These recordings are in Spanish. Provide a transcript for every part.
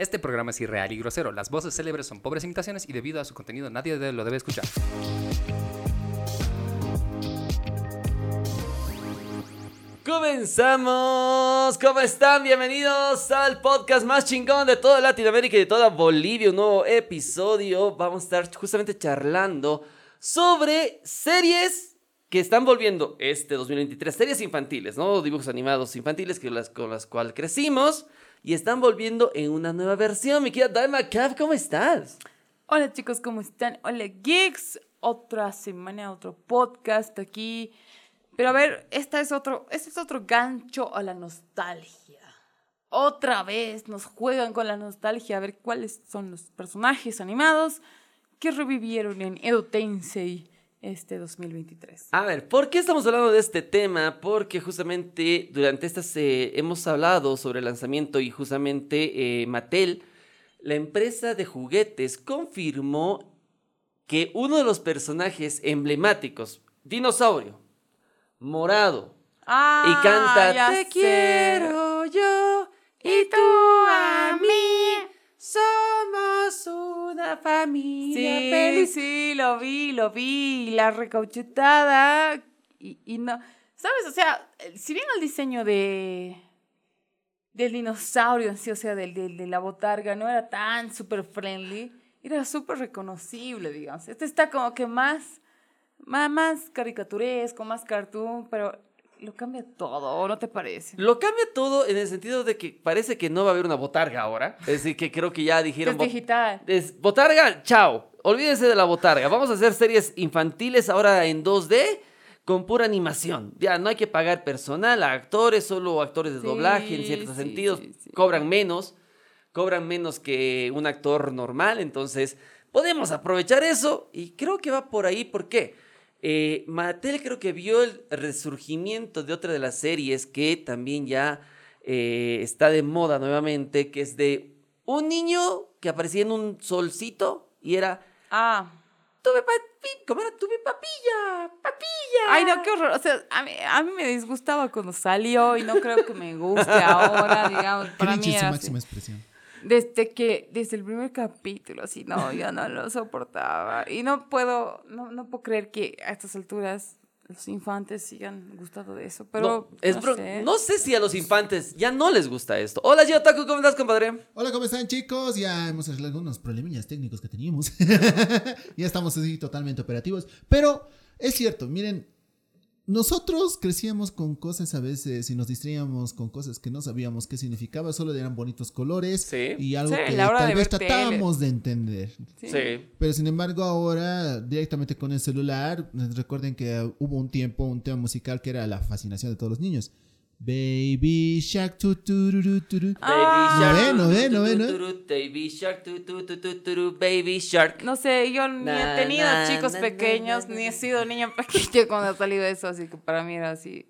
Este programa es irreal y grosero. Las voces célebres son pobres imitaciones y debido a su contenido nadie lo debe escuchar. Comenzamos. ¿Cómo están? Bienvenidos al podcast más chingón de toda Latinoamérica y de toda Bolivia. Un nuevo episodio. Vamos a estar justamente charlando sobre series que están volviendo este 2023. Series infantiles, ¿no? Dibujos animados infantiles que con las cuales crecimos y están volviendo en una nueva versión. Mi querida Daima Cav, ¿cómo estás? Hola chicos, ¿cómo están? Hola geeks, otra semana, otro podcast aquí. Pero a ver, esta es otro, este es otro gancho a la nostalgia. Otra vez nos juegan con la nostalgia a ver cuáles son los personajes animados que revivieron en Edo Tensei este 2023. A ver, ¿por qué estamos hablando de este tema? Porque justamente durante estas eh, hemos hablado sobre el lanzamiento y justamente eh, Mattel, la empresa de juguetes, confirmó que uno de los personajes emblemáticos, dinosaurio, morado, Ah, y canta ya Te sé. quiero yo y tú a mí, somos una familia Sí, feliz. sí, lo vi, lo vi, la recauchutada y, y no, ¿sabes? O sea, eh, si bien el diseño de del dinosaurio en sí, o sea, del, del- de la botarga no era tan super friendly, era súper reconocible, digamos. Este está como que más, más, más caricaturesco, más cartoon, pero lo cambia todo, ¿no te parece? Lo cambia todo en el sentido de que parece que no va a haber una botarga ahora. Es decir, que creo que ya dijeron... es "Bot- digital. es- botarga, chao. Olvídense de la botarga. Vamos a hacer series infantiles ahora en 2D con pura animación. Ya no hay que pagar personal a actores, solo actores de Sí, doblaje en ciertos sí, sentidos. sí. Cobran menos. Cobran menos que un actor normal. Entonces, podemos aprovechar eso. Y creo que va por ahí. ¿Por qué? Eh, Mattel creo que vio el resurgimiento de otra de las series que también ya eh, está de moda nuevamente, que es de un niño que aparecía en un solcito y era, Ah. tuve papi, ¿cómo era? Tuve papilla, papilla. Ay, no, qué horror. O sea, a mí, a mí me disgustaba cuando salió y no creo que me guste ahora, digamos. Para mí era máxima así. expresión. Desde que, desde el primer capítulo, así, no, yo no lo soportaba. Y no puedo, no, no puedo creer que a estas alturas los infantes sigan gustado de eso. Pero, no, es no bro- sé. no sé si a los infantes ya no les gusta esto. Hola, Gio Taco, ¿cómo estás, compadre? Hola, ¿cómo están chicos? Ya hemos arreglado algunos problemillas técnicos que teníamos. ya estamos así totalmente operativos. Pero es cierto, miren, nosotros crecíamos con cosas a veces y nos distraíamos con cosas que no sabíamos qué significaba, solo eran bonitos colores Sí. y algo Sí, que la hora tal de vez tratábamos de entender. Sí. Pero sin embargo ahora directamente con el celular, recuerden que hubo un tiempo, un tema musical que era la fascinación de todos los niños. Baby Shark, tu, turu. Ah. Baby Shark. No ve, tu, no ve, tu, no ve. tu, tu, Baby Shark, tu, tu, tu, tu, tu, Baby Shark. No sé, yo ni he tenido chicos pequeños, ni he sido niño pequeño cuando ha salido eso, así que para mí era así.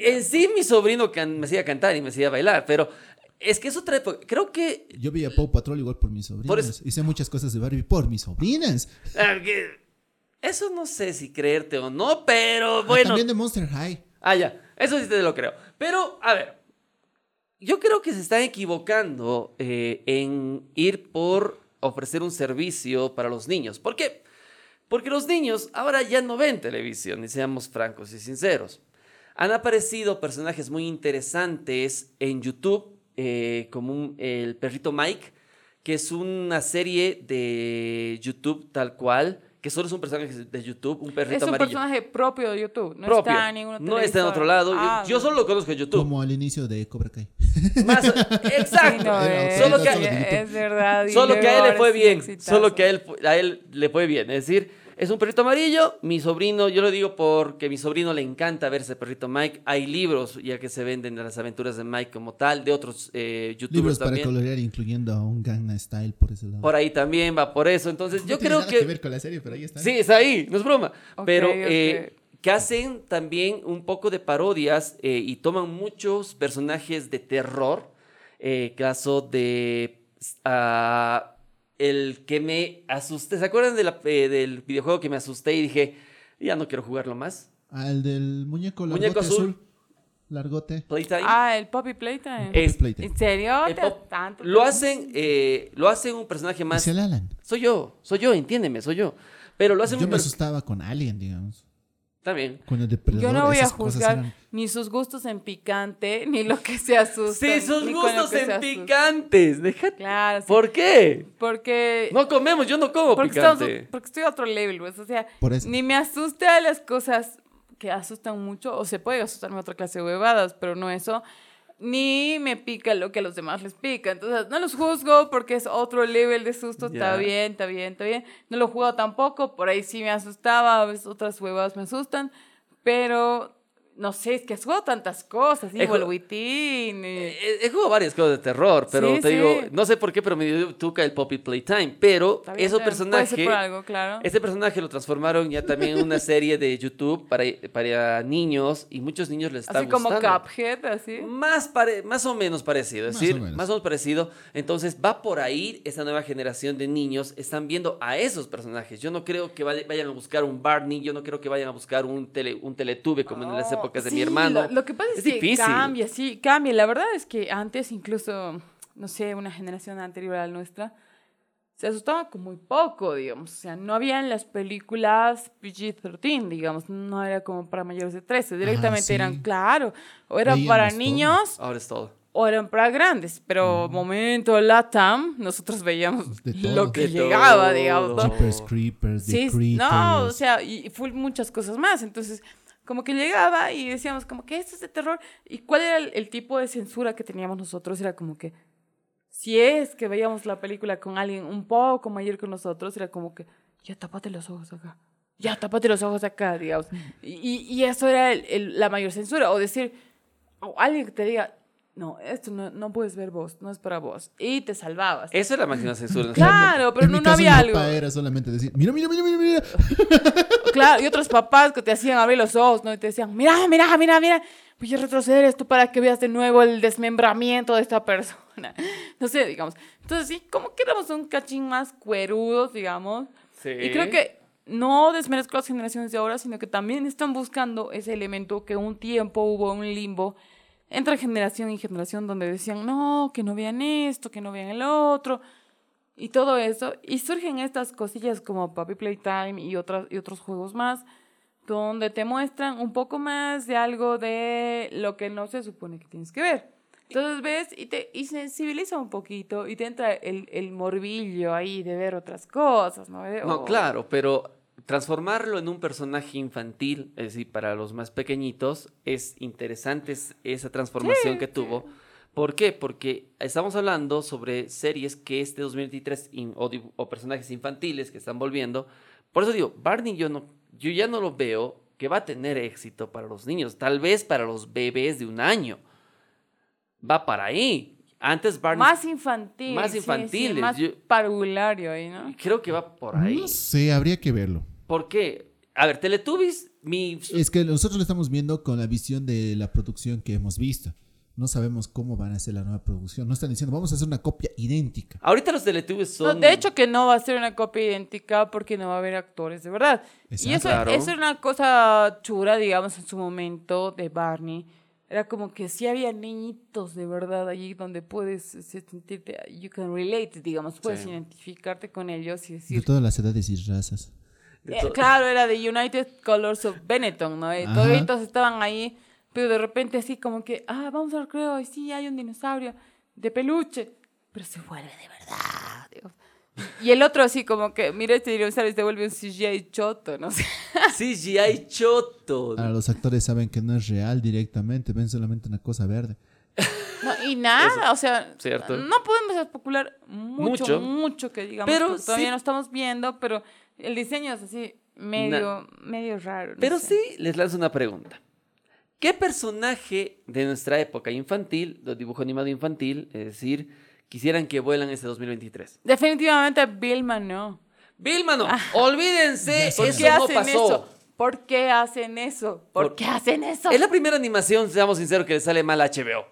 En sí, mi sobrino me hacía cantar y me hacía bailar, pero es que es otra época. Creo que Yo veía Paw Patrol igual por mis sobrinas. Por eso- Hice muchas cosas de Barbie por mis sobrinas. Ah, Eso no sé si creerte o no, pero Ah, bueno. También de Monster High. Ah, ya. Eso sí te lo creo. Pero, a ver. Yo creo que se están equivocando eh, en ir por ofrecer un servicio para los niños. ¿Por qué? Porque los niños ahora ya no ven televisión, y seamos francos y sinceros. Han aparecido personajes muy interesantes en YouTube, eh, como el perrito Mike, que es una serie de YouTube tal cual, que solo es un personaje de YouTube, un perrito Es un amarillo. personaje propio de YouTube, no propio. está en ningún no está en otro lado. Yo- Ah, yo, solo lo conozco en YouTube. Como al inicio de Cobra Kai. Más- exacto. Sí, no, Era es, Solo que- es verdad. Solo que a él le fue bien. exitazo. Solo que a él, a él le fue bien. Es decir, es un perrito amarillo. Mi sobrino, yo lo digo porque a mi sobrino le encanta ver ese perrito Mike. Hay libros ya que se venden de las aventuras de Mike como tal, de otros eh, youtubers Libros para colorear, incluyendo a un Gangnam Style por ese lado. Por ahí también va por eso. Ences No yo tiene creo nada que... ver con la serie, pero ahí está. Sí, es ahí, no es broma. Pero eh, que hacen también un poco de parodias eh, y toman muchos personajes de terror. Eh, caso de ah, el que me asusté. ¿Se acuerdan de la- eh, del videojuego que me asusté y dije, ya no quiero jugarlo más? Al del muñeco, Muñeco largote azul. largote. Playtime. Ah, el Poppy Playtime. Es- Playtime. ¿En serio? el ¿Te- pop- tanto lo hacen, eh, lo hacen un personaje más. Hacia el Alan. Soy yo, soy yo, entiéndeme, soy yo. Pero lo hacen Yo un me asustaba con Alien, digamos. El depredador. Yo no voy a juzgar eran- ni sus gustos en picante, ni lo que se asusta. Sí, sus gustos en picantes. Déjate. Claro, sí. ¿Por qué? Porque... No comemos, yo no como porque, estamos- picante. porque estoy a otro level, pues. O sea, Por eso. ni me asusta las cosas que asustan mucho, o se puede asustarme otra clase de huevadas, pero no eso. Ni me pica lo que a los demás les pica. Entonces, no los juzgo porque es otro level de susto. Está bien, está bien, está bien. No lo juego tampoco. Por ahí sí me asustaba. A veces otras huevadas me asustan. Pero no sé, es que has jugado tantas cosas. He Igual jugado- Within. y- He, he jugado varias cosas de terror, pero Sí, te sí. digo, no sé por qué, pero me dio tuca el Poppy Playtime. Pero bien, ese personaje, por algo, claro. este personaje lo transformaron ya también en una serie de YouTube para, para niños y muchos niños les está Así como gustando. Cuphead, así. Más, pare- más o menos parecido, es Más decir, o menos. más o menos parecido. Entonces va por ahí esta nueva generación de niños, están viendo a esos personajes. Yo no creo que vaya- vayan a buscar un Barney, yo no creo que vayan a buscar un, tele, un teletube como en las Oh, épocas de sí, mi hermano. Lo, lo que pasa es, Es que difícil. cambia, sí, cambia. La verdad es que antes, incluso, no sé, una generación anterior a la nuestra, se asustaba con muy poco, digamos. O sea, no había en las películas PG-13, digamos. No era como para mayores de 13. Directamente sí. eran, claro, o eran Veíamos para todo. niños Ahora es todo. o eran para grandes. Pero momento LATAM, nosotros veíamos todo. lo que De llegaba, todo. digamos. ¿no? Jeepers Creepers, The Sí, no, o sea, y full muchas cosas más. Entonces, como que llegaba y decíamos como que esto es de terror. ¿Y cuál era el, el tipo de censura que teníamos nosotros? Era como que, si es que veíamos la película con alguien un poco mayor que nosotros, era como que, ya tapate los ojos acá. Ya tapate los ojos acá, digamos. Y, y- eso era el- el- la mayor censura. O decir, o alguien que te diga, no, esto no, no puedes ver vos, no es para vos. Y te salvabas. Eso es la máquina censura. Claro, pero En no, mi no caso, había mi algo. era solamente decir, mira, mira, mira, mira, mira. Claro, y otros papás que te hacían abrir los ojos, ¿no? Y te decían, mira, mira, mira, mira, voy a retroceder esto para que veas de nuevo el desmembramiento de esta persona. No sé, digamos. Entonces, sí, como que éramos un cachín más cuerudos, digamos. Sí. Y creo que no desmerezco las generaciones de ahora, sino que también están buscando ese elemento que un tiempo hubo un limbo entre generación y generación donde decían, no, que no vean esto, que no vean el otro, y todo eso. Y surgen estas cosillas como Puppy Playtime y, otras, y otros juegos más, donde te muestran un poco más de algo de lo que no se supone que tienes que ver. Entonces ves y te y sensibiliza un poquito y te entra el, el morbillo ahí de ver otras cosas, ¿no? De, No, oh, claro, pero transformarlo en un personaje infantil, es decir, para los más pequeñitos, es interesante es- esa transformación que tuvo. ¿Por qué? Porque estamos hablando sobre series que este 2023 in- o, personajes infantiles que están volviendo. Por eso digo, Barney yo no, yo ya no lo veo que va a tener éxito para los niños, tal vez para los bebés de un año. Va para ahí. Antes Barney Más infantil. Más sí, sí, infantiles, más yo- parvulario ahí, ¿no? creo que va por ahí. No sé, habría que verlo. ¿Por qué? A ver, Teletubbies, mi... Es que nosotros lo estamos viendo con la visión de la producción que hemos visto. No sabemos cómo van a hacer la nueva producción. No están diciendo, vamos a hacer una copia idéntica. Ahorita los Teletubbies No, son... de hecho que no va a ser una copia idéntica porque no va a haber actores de verdad. Y eso, Claro. eso era una cosa chura, digamos, en su momento de Barney. Era como que sí había niñitos de verdad allí donde puedes eh, sentirte, you can relate, digamos, puedes Sí. identificarte con ellos y De todas las edades y razas. Eh, claro, era de United Colors of Benetton, ¿no? Eh, Ajá. Toditos estaban ahí, pero de repente así como que, ah, vamos al creo, y sí, hay un dinosaurio de peluche, pero se vuelve de verdad. digo. Y el otro así como que, mira este dinosaurio y se vuelve un CGI choto, no sé. CGI choto. Ahora los actores saben que no es real directamente, ven solamente una cosa verde. No, y nada, o sea, Cierto. no podemos especular mucho, Mucho. mucho, que digamos, Pero todavía sí- no estamos viendo, pero el diseño es así medio, medio raro. no Pero sé. sí, les lanzo una pregunta. ¿Qué personaje de nuestra época infantil, de dibujo animado infantil, es decir, quisieran que vuelan este 2023? Definitivamente Vilma no. Vilma, no. Olvídense, ¿Por eso qué no hacen pasó. eso? ¿Por qué hacen eso? ¿Por, Por- qué hacen eso? Es la primera animación, seamos sinceros, que le sale mal a HBO.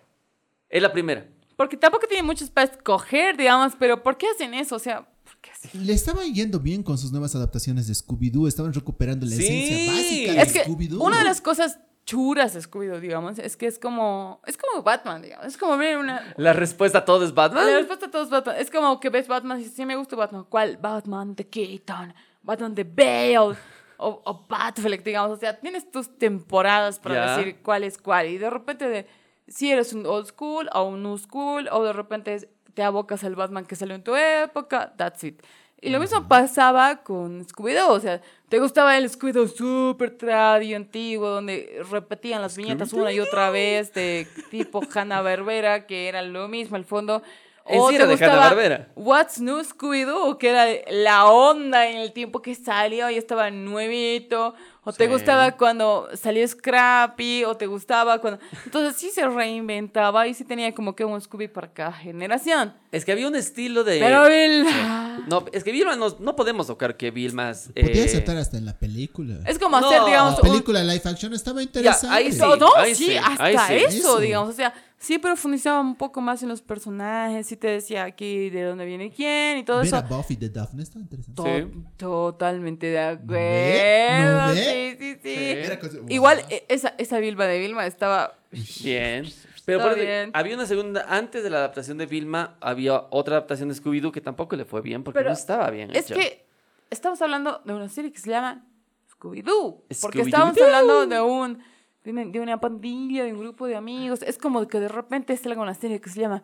Es la primera. Porque tampoco tiene muchos para escoger, digamos, pero ¿por qué hacen eso? O sea, ¿por qué hacen? Le estaba yendo bien con sus nuevas adaptaciones de Scooby-Doo, estaban recuperando la Sí. esencia básica de Es que Scooby-Doo. una de las cosas churas Scooby-Doo, digamos. Es que es como, es como Batman, digamos. Es como ver una... La respuesta a todo es Batman. La respuesta a todos es Batman. Es como que ves Batman y dices, sí me gusta Batman. ¿Cuál? Batman de Keaton, Batman de Bale o, o Batfleck, digamos. O sea, tienes tus temporadas para decir cuál es cuál. Y de repente, de, si eres un old school o un new school, o de repente es- te abocas al Batman que salió en tu época, that's it. Y lo mismo pasaba con Scooby-Doo, o sea, te gustaba el Scooby-Doo super tradi antiguo, donde repetían las viñetas una y otra vez, de tipo Hanna-Barbera, que era lo mismo al fondo. O te gustaba. What's New Scooby-Doo, que era la onda en el tiempo que salió y estaba nuevito. O te Sí. gustaba cuando salió Scrappy, o te gustaba cuando... Entonces sí se reinventaba y sí tenía como que un Scooby para cada generación. Es que había un estilo de. Pero el... No, es que Vilma no, no podemos tocar que Vilmas. Podía eh, aceptar hasta en la película. Es como No. hacer, digamos, La un- película live action estaba interesante. ahí sí. No, no, ahí sí, sí, hasta ahí sí. eso, Eso. digamos. O sea, sí profundizaba un poco más en los personajes, sí te decía aquí de dónde viene quién y todo Ver eso. a Buffy de Daphne estaba interesante. To- Sí. Totalmente de? ¿No acuerdo. ve? Sí, sí, sí. Cosa- Igual, e- esa, esa Vilma de Vilma estaba. Bien. Pero Está por bien. había una segunda, antes de la adaptación de Vilma, había otra adaptación de Scooby-Doo que tampoco le fue bien porque Pero no estaba bien. Es que estamos hablando de una serie que se llama Scooby-Doo. Porque Scooby-Doo. estábamos hablando de un. De una, pandilla, de un grupo de amigos. Es como que de repente salga una serie que se llama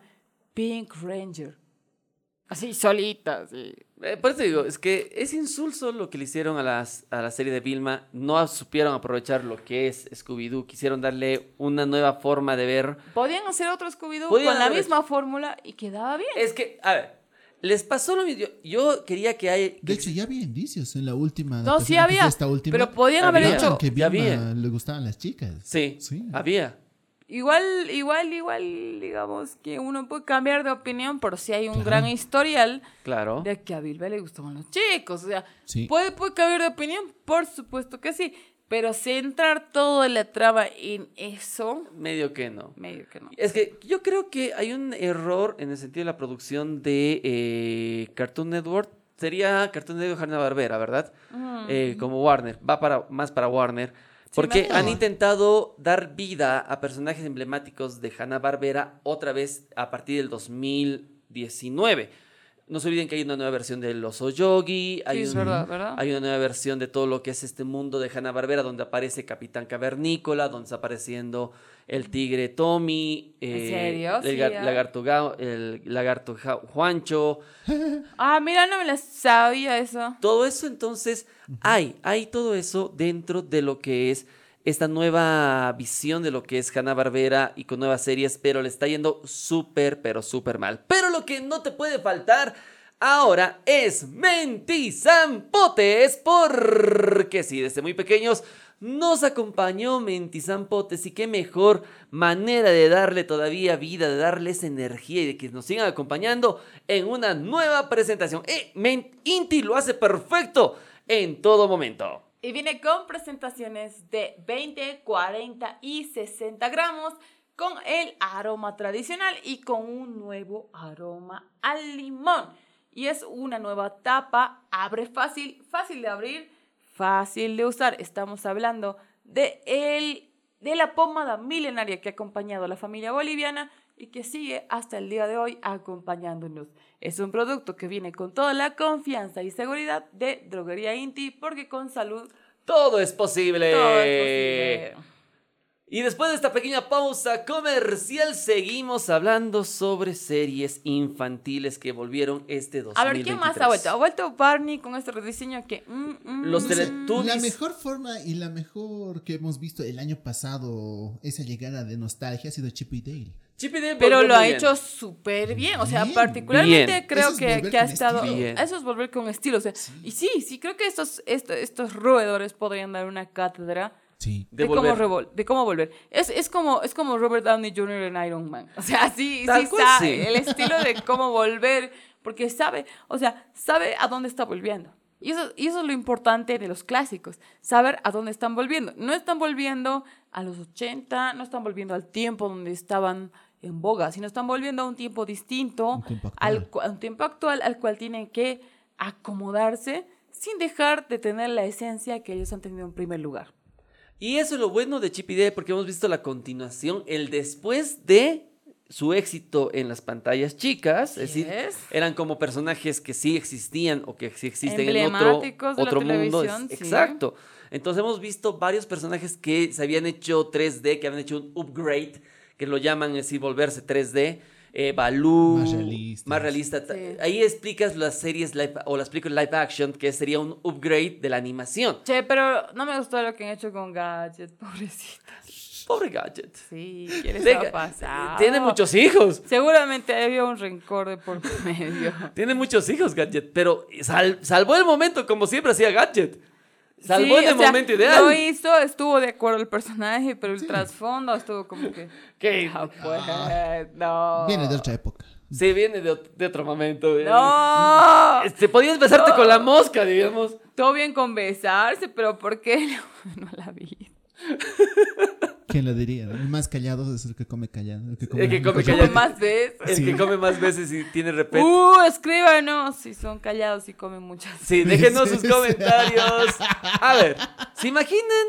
Pink Ranger. Así, solita, así. Eh, por eso digo, es que es insulso lo que le hicieron a, las, a la serie de Vilma. No supieron aprovechar lo que es Scooby-Doo. Quisieron darle una nueva forma de ver. Podían hacer otro Scooby-Doo con la misma fórmula y quedaba bien. Es que, a ver, les pasó lo mismo. Yo, quería que haya. De hecho, ya había indicios en la última. No, sí había. Esta última, Pero podían haber hecho. que ya Vilma había. le gustaban las chicas. Sí, Sí. había. Igual, igual, igual, digamos que uno puede cambiar de opinión, pero sí hay un Claro. gran historial Claro. de que a Bilba le gustaban los chicos. O sea, Sí. ¿puede, puede cambiar de opinión? Por supuesto que sí. Pero centrar toda la trama en eso, Medio que no. medio que no. Es que yo creo que hay un error en el sentido de la producción de eh, Cartoon Network. Sería Cartoon Network Hanna Barbera, ¿verdad? Eh, como Warner. Va para, más para Warner. Porque han intentado dar vida a personajes emblemáticos de Hanna Barbera otra vez a partir del 2019. No se olviden que hay una nueva versión de Los Yogi, hay, Sí, es un- verdad, ¿verdad? hay una nueva versión de todo lo que es este mundo de Hanna Barbera, donde aparece Capitán Cavernícola, donde está apareciendo el tigre Tommy, eh, serio? el Sí, ah. lagarto, el lagarto Juancho, Ah, mira, no me la sabía eso. todo eso entonces hay, hay todo eso dentro de lo que es esta nueva visión de lo que es Hanna Barbera y con nuevas series, pero le está yendo súper, pero súper mal. Pero lo que no te puede faltar ahora es Mentizampotes, porque sí, desde muy pequeños nos acompañó Mentizampotes y qué mejor manera de darle todavía vida, de darle esa energía y de que nos sigan acompañando en una nueva presentación. Eh, Inti lo hace perfecto en todo momento. Y viene con presentaciones de 20, 40 y 60 gramos con el aroma tradicional y con un nuevo aroma al limón. Y es una nueva tapa, abre fácil, fácil de abrir, fácil de usar. Estamos hablando de, el, de la pomada milenaria que ha acompañado a la familia boliviana y que sigue hasta el día de hoy acompañándonos. Es un producto que viene con toda la confianza y seguridad de Droguería Inti porque con salud Todo es posible. todo es posible. Y después de esta pequeña pausa comercial, seguimos hablando sobre series infantiles que volvieron este 2023. A ver, ¿quién más ha vuelto? Ha vuelto Barney con este rediseño que... mm, mm, Los Teletubbies. La mejor forma y la mejor que hemos visto el año pasado, esa llegada de nostalgia, ha sido Chip y Dale. Chip y Dale Pero lo ha bien. hecho súper bien. O sea, Bien. particularmente Bien. creo es que, que ha estado... Eso es volver con estilo. O sea, Y sí, sí, creo que estos, estos, estos roedores podrían dar una cátedra Sí. De de, cómo, volver. revol- de cómo volver. Es, es, como, es como Robert Downey Jr. en Iron Man. O sea, sí, sí cual, sabe sí. el estilo de cómo volver, porque sabe, o sea, sabe a dónde está volviendo. Y eso, y eso es lo importante de los clásicos, saber a dónde están volviendo. No están volviendo a los 80, no están volviendo al tiempo donde estaban en boga, sino están volviendo a un tiempo distinto, Un tiempo al, a un tiempo actual al cual tienen que acomodarse sin dejar de tener la esencia que ellos han tenido en primer lugar. Y eso es lo bueno de Chip y Dale, porque hemos visto la continuación, el después de su éxito en las pantallas chicas, es decir, eran como personajes que sí existían o que sí existen en otro, de la otro mundo. es- sí. Exacto. Entonces hemos visto varios personajes que se habían hecho 3D, que habían hecho un upgrade, que lo llaman así, volverse 3D. Eh, Baloo, Más realistas. más realista. Sí. Ahí explicas las series live, o las películas live action, que sería un upgrade de la animación. Che, pero no me gustó lo que han hecho con Gadget, pobrecita. Pobre Gadget. Sí, ¿qué les ha pasado? Tiene muchos hijos. Seguramente había un rencor de por medio. Tiene muchos hijos, Gadget. Pero sal- salvó el momento como siempre hacía Gadget. Salvó Sí, en el sea, momento ideal. Lo hizo, estuvo de acuerdo el personaje, pero el trasfondo estuvo como que. ¿Qué? Ah, pues, no. Viene de otra época. Se viene de, de otro momento. No. Este, podías besarte con la mosca, digamos. Todo bien con besarse, pero ¿por qué no la vi? ¿Quién lo diría? El más callado es el que come callado. El que come, El que come callado. más veces. El Sí. que come más veces y tiene repente. Uh, escríbanos si son callados y comen muchas. Sí, déjenos sus comentarios. A ver, ¿se imaginan?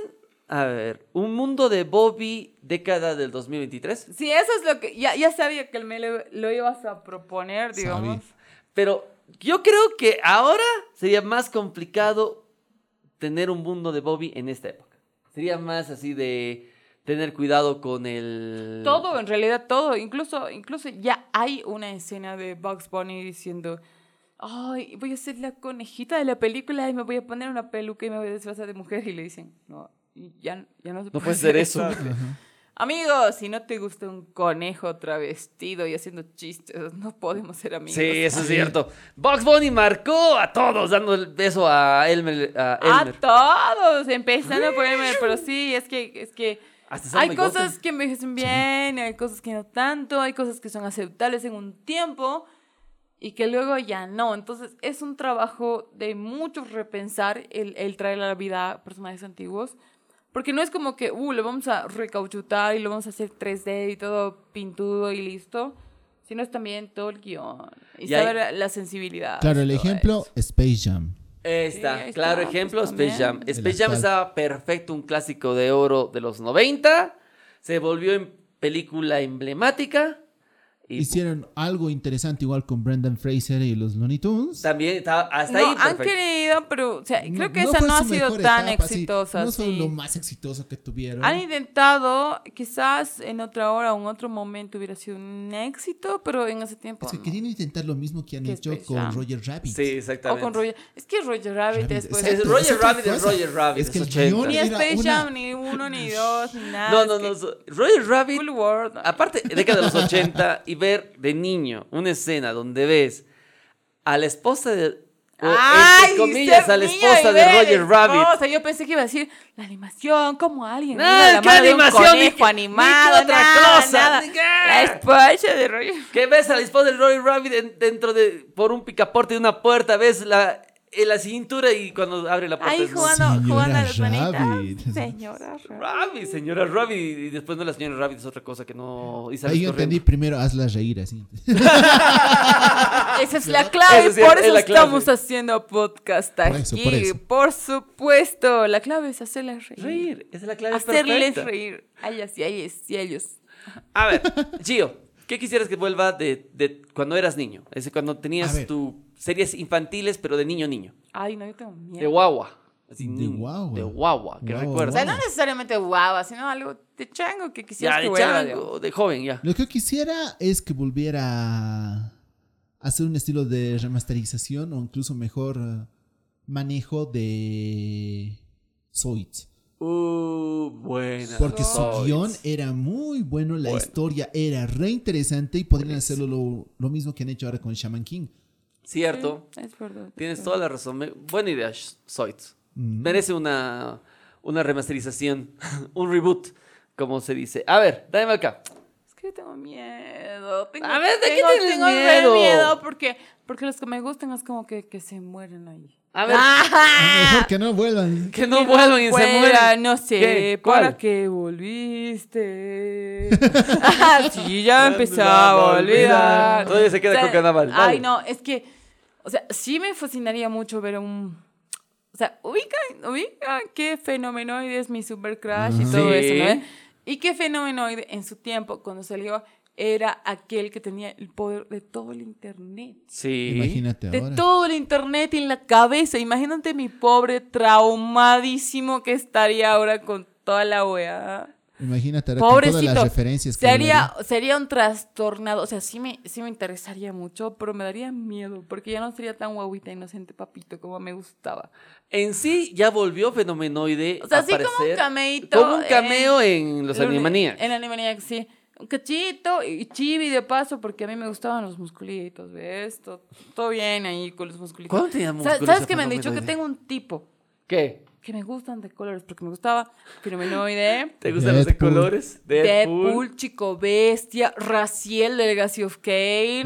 A ver, un mundo de Bobby década del 2023. Sí, eso es lo que. Ya, ya sabía que me lo, lo ibas a proponer, digamos. Pero yo creo que ahora sería más complicado tener un mundo de Bobby en esta época. Sería más así de tener cuidado con el... Todo, en realidad todo. Incluso, incluso ya hay una escena de Bugs Bunny diciendo. Ay, voy a ser la conejita de la película y me voy a poner una peluca y me voy a disfrazar de mujer. Y le dicen, no, ya, ya no se No puede ser eso. Amigos, si no te gusta un conejo travestido y haciendo chistes, no podemos ser amigos. Sí, eso es cierto. Bugs Bunny marcó a todos dando el beso a Elmer. A A Elmer. todos, empezando por Elmer, pero sí, es que, es que Hasta hay cosas que envejecen bien, hay cosas que no tanto, hay cosas que son aceptables en un tiempo y que luego ya no. Entonces es un trabajo de mucho repensar el, el traer a la vida a personajes antiguos. Porque no es como que, uh, lo vamos a recauchutar y lo vamos a hacer 3D y todo pintudo y listo. Sino es también todo el guion. Y Y hay- saber la sensibilidad. Claro, el ejemplo, eso. Space Jam. Ahí está, Sí, ahí claro está, ejemplo, pues, Space Jam. Space Jam estaba perfecto, un clásico de oro de los 90. Se volvió en película emblemática. Y Hicieron algo interesante igual con Brendan Fraser y los Looney Tunes. también estaba hasta no, ahí han perfecto. querido, pero o sea, creo que esa fue no ha sido tan etapa, exitosa. No fue sí. lo más exitoso que tuvieron. Han intentado, quizás en otra hora o en otro momento hubiera sido un éxito, pero en ese tiempo. Es que no. querían intentar lo mismo que han Que hecho con. Roger Rabbit. Sí, O exactamente. con Roger. Es que Roger Rabbit Rabbit, después. Es exacto, Roger es Rabbit, es. Roger Rabbit, Es que es el 80. guion Ni Space una- Jam, ni uno, ni dos, ni nada. No, no, no. Roger Rabbit, Full World. aparte, década de los 80, y ver de niño una escena donde ves a la esposa de. o, entre comillas, a la esposa de Roger Rabbit. esposa. Yo pensé que iba a decir la animación, como alguien. No, la ¿qué mano de un animación? Ni conejo animado, ni qué otra nada, cosa, nada. qué. La esposa de Roger. Que ves a la esposa de Roger Rabbit en- dentro de. por un picaporte de una puerta, ves la, en la cintura y cuando abre la puerta. Ahí jugando, Señora jugando a las Rabbit. manitas. Señora Rabbit. Señora Rabbit. Y después no la señora Rabbit es otra cosa que no. Ahí yo corriendo. entendí primero, hazla reír así. Esa es la clave, Eso sí, por es eso estamos haciendo podcast Por aquí. eso, por eso. Por supuesto, la clave es hacerles reír. Reír, esa es la clave Hacerles perfecta. reír a ellas y a ellos y a ellos. A ver, Gio, ¿qué quisieras que vuelva de, de cuando eras niño? Es cuando tenías ver. Series infantiles, pero de niño niño. Ay, no, yo tengo miedo. De guagua. Así, De guagua. De guagua, que Guagua, O recuerdas. sea, no necesariamente guava, sino algo de chango que quisieras Ya, que de vuelva. chango, de joven, ya. Lo que quisiera es que volviera a hacer un estilo de remasterización o incluso mejor eh, manejo de Zoids. Uh, buena. Porque su guion era muy bueno, la Bueno. historia era re interesante y podrían hacerlo lo, lo mismo que han hecho ahora con Shaman King. Cierto. Sí, es verdad. es Tienes verdad. toda la razón. Buena idea, Zoids. Mm. Merece una, una remasterización, un reboot, como se dice. A ver, dame acá. Es que yo tengo miedo. Tengo, A ver, ¿de qué tengo, tienes tengo miedo? miedo porque, porque los que me gustan es como que, que se mueren ahí. A ver, Mejor que no vuelvan. que no Que vuelvan y se mueran. No sé, ¿Qué? ¿para qué volviste? ah, sí, ya me empezaba a olvidar. Todavía se queda con Carnaval, Ay, no, es que, o sea, sí me fascinaría mucho ver un... O sea, ubican, ubican qué fenomenoide es mi super crush y todo Sí. eso, ¿no? Y qué fenomenoide en su tiempo, cuando salió, era aquel que tenía el poder de todo el internet. Sí. Imagínate De ahora. todo el internet en la cabeza. Imagínate mi pobre traumadísimo que estaría ahora con toda la weá. Imagínate con todas Pobrecito. las referencias que Sería, sería un trastornado. O sea, sí me, sí me interesaría mucho, pero me daría miedo. Porque ya no sería tan guaguita inocente papito como me gustaba. En sí ya volvió fenomenoide. O sea, así como un cameíto. Como un cameo en, los en- Animaniacs. En Animaniacs, sí. Un cachito y chibi de paso, porque a mí me gustaban los musculitos, ¿ves? Todo, todo bien ahí con los musculitos. ¿Cuándo tenía músculos ¿Sabes qué me han dicho? Que tengo un tipo ¿Qué? Que me gustan de colores, porque me gustaba fenomenoide. ¿Te gustan los de Deadpool. colores? Deadpool, Chico Bestia, Raciel de Legacy of Kane.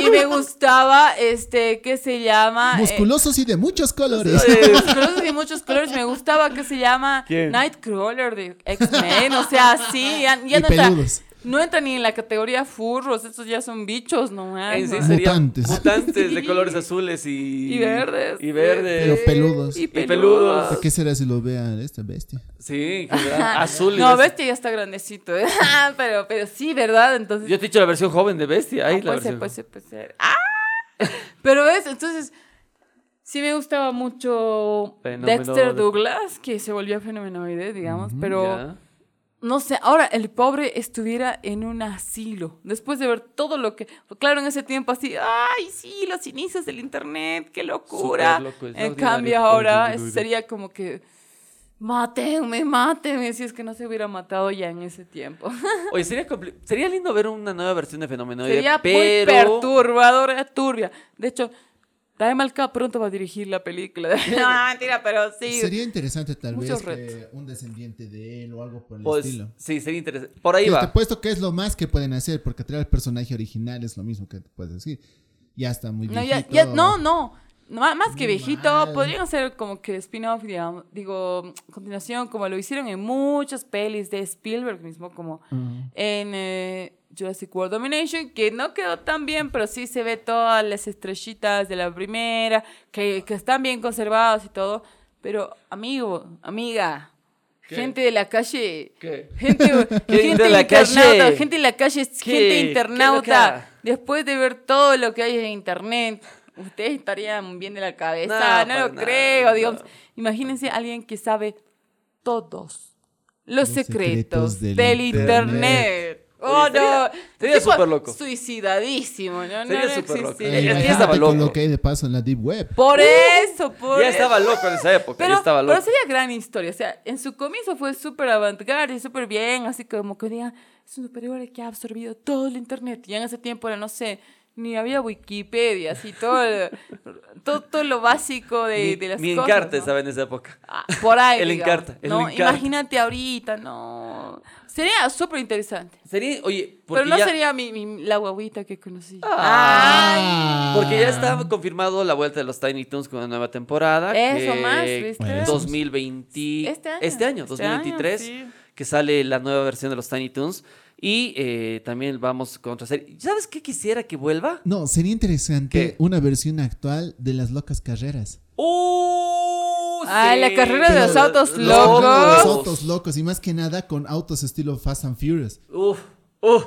y me gustaba, este, ¿qué se llama? Eh, Musculosos y de muchos colores. musculosos y muchos colores. Me gustaba, ¿qué se llama? ¿Quién? Nightcrawler de X-Men. O sea, sí, ya, ya Y no peludos. No entra ni en la categoría furros, estos ya son bichos, no En sí serían Mutantes. mutantes de colores azules y... Y verdes. Y verdes. Pero peludos. Y Y peludos. peludos. ¿Por qué será si lo vean esta bestia? Sí, azul y No, Bestia ya está grandecito. ¿eh? pero, pero sí, ¿verdad? Entonces. Yo te he dicho la versión joven de Bestia. Ahí Ah, la puede ser, versión puede ser, puede ser. ¡Ah! Pero ves, entonces sí me gustaba mucho. Dexter Douglas, que se volvió fenomenoide, digamos, pero Ya. No sé, ahora el pobre estuviera en un asilo, después de ver todo lo que, claro, en ese tiempo así, ay, sí, los inicios del internet, qué locura. Loco, en cambio ahora sería como que, mátenme, mátenme, si es que no se hubiera matado ya en ese tiempo. Oye, sería, sería lindo ver una nueva versión de Fenomenoide, Sería pero... muy perturbadora, turbia. De hecho, Dae Malca pronto va a dirigir la película. no, mentira, pero sí. Sería interesante tal Muchos vez que un descendiente de él o algo por el Pues, estilo. sí, sería interesante. Por ahí Que te va. apuesto que es lo más que pueden hacer, porque traer al personaje original es lo mismo que te puedes decir. Ya está muy No, viejito. ya, ya- no, no. No, Má- Más que viejito, Mal. podrían hacer como que spin-off, digo, continuación, como lo hicieron en muchas pelis de Spielberg mismo, como en eh, Jurassic World Domination, que no quedó tan bien, pero sí se ve todas las estrellitas de la primera, que, que están bien conservadas y todo. Pero, amigo, amiga, ¿Qué? gente de la calle, ¿Qué? gente, ¿Quién gente de la internauta, calle? gente de la calle, es ¿Qué? gente ¿Qué internauta. Después de ver todo lo que hay en internet, ustedes estarían bien de la cabeza. No, No, lo nada, creo, no. digamos. Imagínense a alguien que sabe todos los, Los secretos, secretos del del, internet. internet. Oh, no. sería súper loco. Suicidadísimo, ¿no? Sería no, no súper loco. ya estaba con loco. lo que hay de paso en la Deep Web. Por eso, por Ya estaba loco en esa época. Pero, ya estaba loco. pero sería gran historia. O sea, en su comienzo fue súper avant-garde y súper bien, así como que digan, es un superhéroe que ha absorbido todo el internet. Y en ese tiempo era, no sé, ni había Wikipedia, así todo, el- todo, todo lo básico de, Ni, de las ni cosas. Encarta ¿no? estaba en esa época. Ah, por ahí. El digamos, Encarta, el ¿no? Encarta. Imagínate ahorita, no. Sería súper interesante. Sería, oye, porque Pero no ya, sería mi, mi- la guaguita que conocí. Ah. Ay. porque ya está confirmado la vuelta de los Tiny Toons con una nueva temporada. Eso que- más, ¿viste? Eso. 2020. Este año. Este año, Este 2023. año, sí. Que sale la nueva versión de los Tiny Toons. Y eh, también vamos con otra serie. ¿Sabes qué quisiera que vuelva? No, sería interesante ¿Qué? una versión actual de las locas carreras. ¡Uh! Ah, sí! la carrera de los autos Los locos. autos locos y más que nada con autos estilo Fast and Furious. Uf, uf.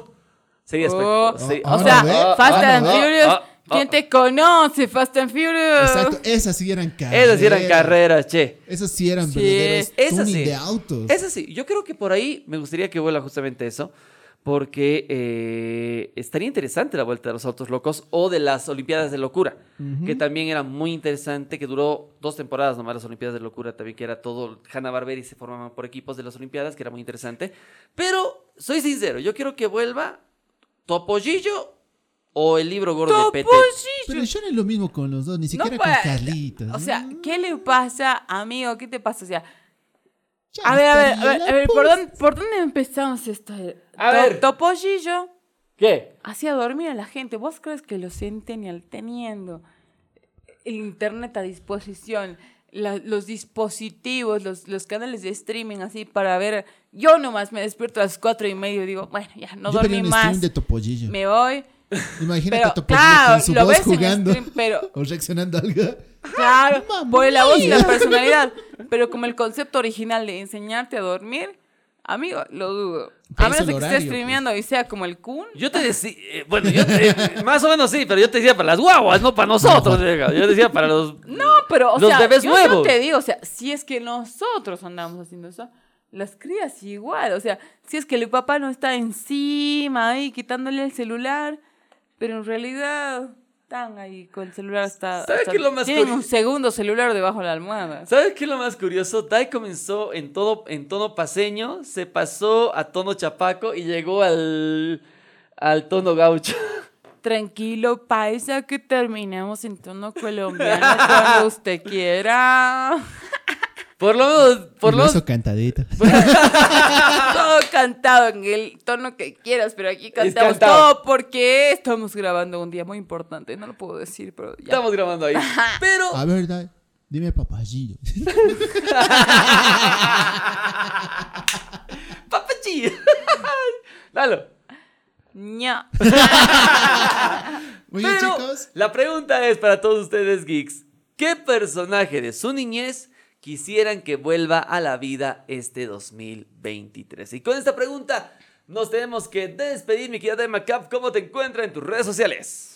Sería Oh, espectacular. Sí. Ah, o sea, ve. Fast and. Furious. ¿Quién te conoce? Fast and Furious. Exacto, esas sí eran carreras. Esas sí eran carreras, che. Esas sí eran Sí. verdaderos Esas tuning sí. de autos. Es así, yo creo que por ahí me gustaría que vuelva justamente eso, porque eh, estaría interesante la vuelta de los autos locos o de las Olimpiadas de Locura, que también era muy interesante, que duró dos temporadas nomás las Olimpiadas de Locura, también que era todo, Hanna Barbera y se formaban por equipos de las Olimpiadas, que era muy interesante. Pero, soy sincero, yo quiero que vuelva Topollillo o el libro gordo de Pete. Pero yo no es lo mismo con los dos, ni siquiera con Carlitos. O sea. ¿qué le pasa, amigo? ¿Qué te pasa? O sea, Ya a ver, a ver, a ver, a ver, ¿por dónde, ¿por dónde empezamos esto? A ver. Topollillo ¿Qué? hacía dormir a la gente. ¿Vos crees que los centennial teniendo el internet a disposición, la- los dispositivos, los, los canales de streaming así para ver? Yo nomás me despierto a las cuatro y medio y digo, bueno, ya no Yo dormí más. de Topollillo. Me voy, Imagínate Pero, a tu claro, con su lo voz ves en jugando stream, pero o reaccionando a algo. Claro, Mamma por la voz y la personalidad. Pero como el concepto original de enseñarte a dormir, amigo, lo dudo. A menos que estés streameando y sea como el Kun. Yo te decía, eh, bueno, yo te- más o menos sí, pero yo te decía para las guaguas, no para nosotros. Yo decía para los. No, pero, o Los sea, bebés yo, nuevos. yo te digo, o sea, si es que nosotros andamos haciendo eso, las crías igual. O sea, si es que el papá no está encima ahí quitándole el celular, pero en realidad están ahí con el celular hasta. ¿Sabes hasta- qué lo más Tienen un segundo celular debajo de la almohada. ¿Sabes qué es lo más curioso? Dai comenzó en, todo, en tono paseño, se pasó a tono chapaco y llegó al, al tono gaucho. Tranquilo, paisa, que terminemos en tono colombiano cuando usted quiera. Por lo menos, por lo menos, cantadito. Todo cantado en el tono que quieras, pero aquí cantamos todo porque estamos grabando un día muy importante. No lo puedo decir, pero ya. estamos grabando ahí. Pero, A ver, Dai, dime papayillo. papachi. Dalo. Ña. Muy bien, Pero chicos. la pregunta es para todos ustedes, geeks. ¿Qué personaje de su niñez quisieran que vuelva a la vida este 2023? Y con esta pregunta nos tenemos que despedir, mi querida Emma Cap. ¿Cómo te encuentras en tus redes sociales?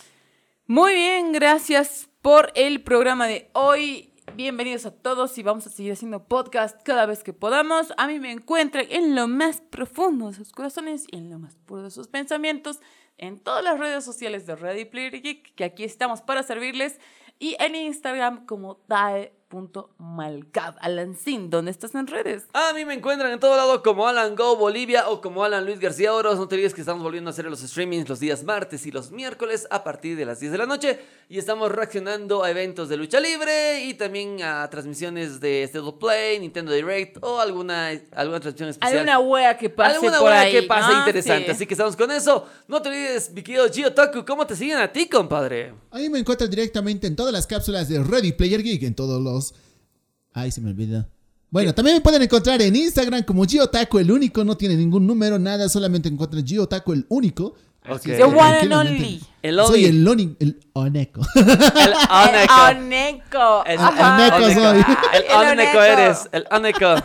Muy bien, gracias por el programa de hoy. Bienvenidos a todos y vamos a seguir haciendo podcast cada vez que podamos. A mí me encuentran en lo más profundo de sus corazones y en lo más puro de sus pensamientos en todas las redes sociales de Ready Player Geek, que aquí estamos para servirles, y en Instagram como dae.malcab. Alancín, ¿dónde estás en redes? A mí me encuentran en todo lado como Alan Go Bolivia o como Alan Luis García Oros. No te olvides que estamos volviendo a hacer los streamings los días martes y los miércoles a partir de las 10 de la noche. Y estamos reaccionando a eventos de lucha libre y también a transmisiones de State of Play, Nintendo Direct o alguna, alguna transmisión especial. Alguna wea que pase Alguna por ahí, que pase ¿no? interesante. Sí. Así que estamos con eso. No te olvides, mi querido Gio Taku, ¿cómo te siguen a ti, compadre? Ahí me encuentran directamente en todas las cápsulas de Ready Player Geek, en todos los... Ay, se me olvidó. Bueno, también me pueden encontrar en Instagram como Giotaco el único, no tiene ningún número, nada, solamente encuentran Giotaco el único. Así Ok. es The one and only. El Soy el Oni, el Oneco. El El Oneco. Oneco. El. Oneco soy. El Oneco Oneco. eres. El Oneco.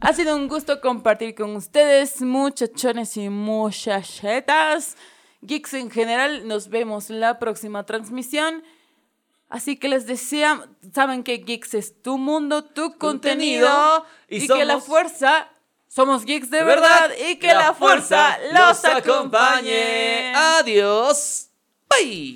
Ha sido un gusto compartir con ustedes, muchachones y muchachetas, geeks en general. Nos vemos la próxima transmisión. Así que les deseo, saben que Geeks es tu mundo, tu contenido, Contenido, y, y que la fuerza, somos geeks de De verdad, y que la, fuerza, los acompañe. Adiós. Bye.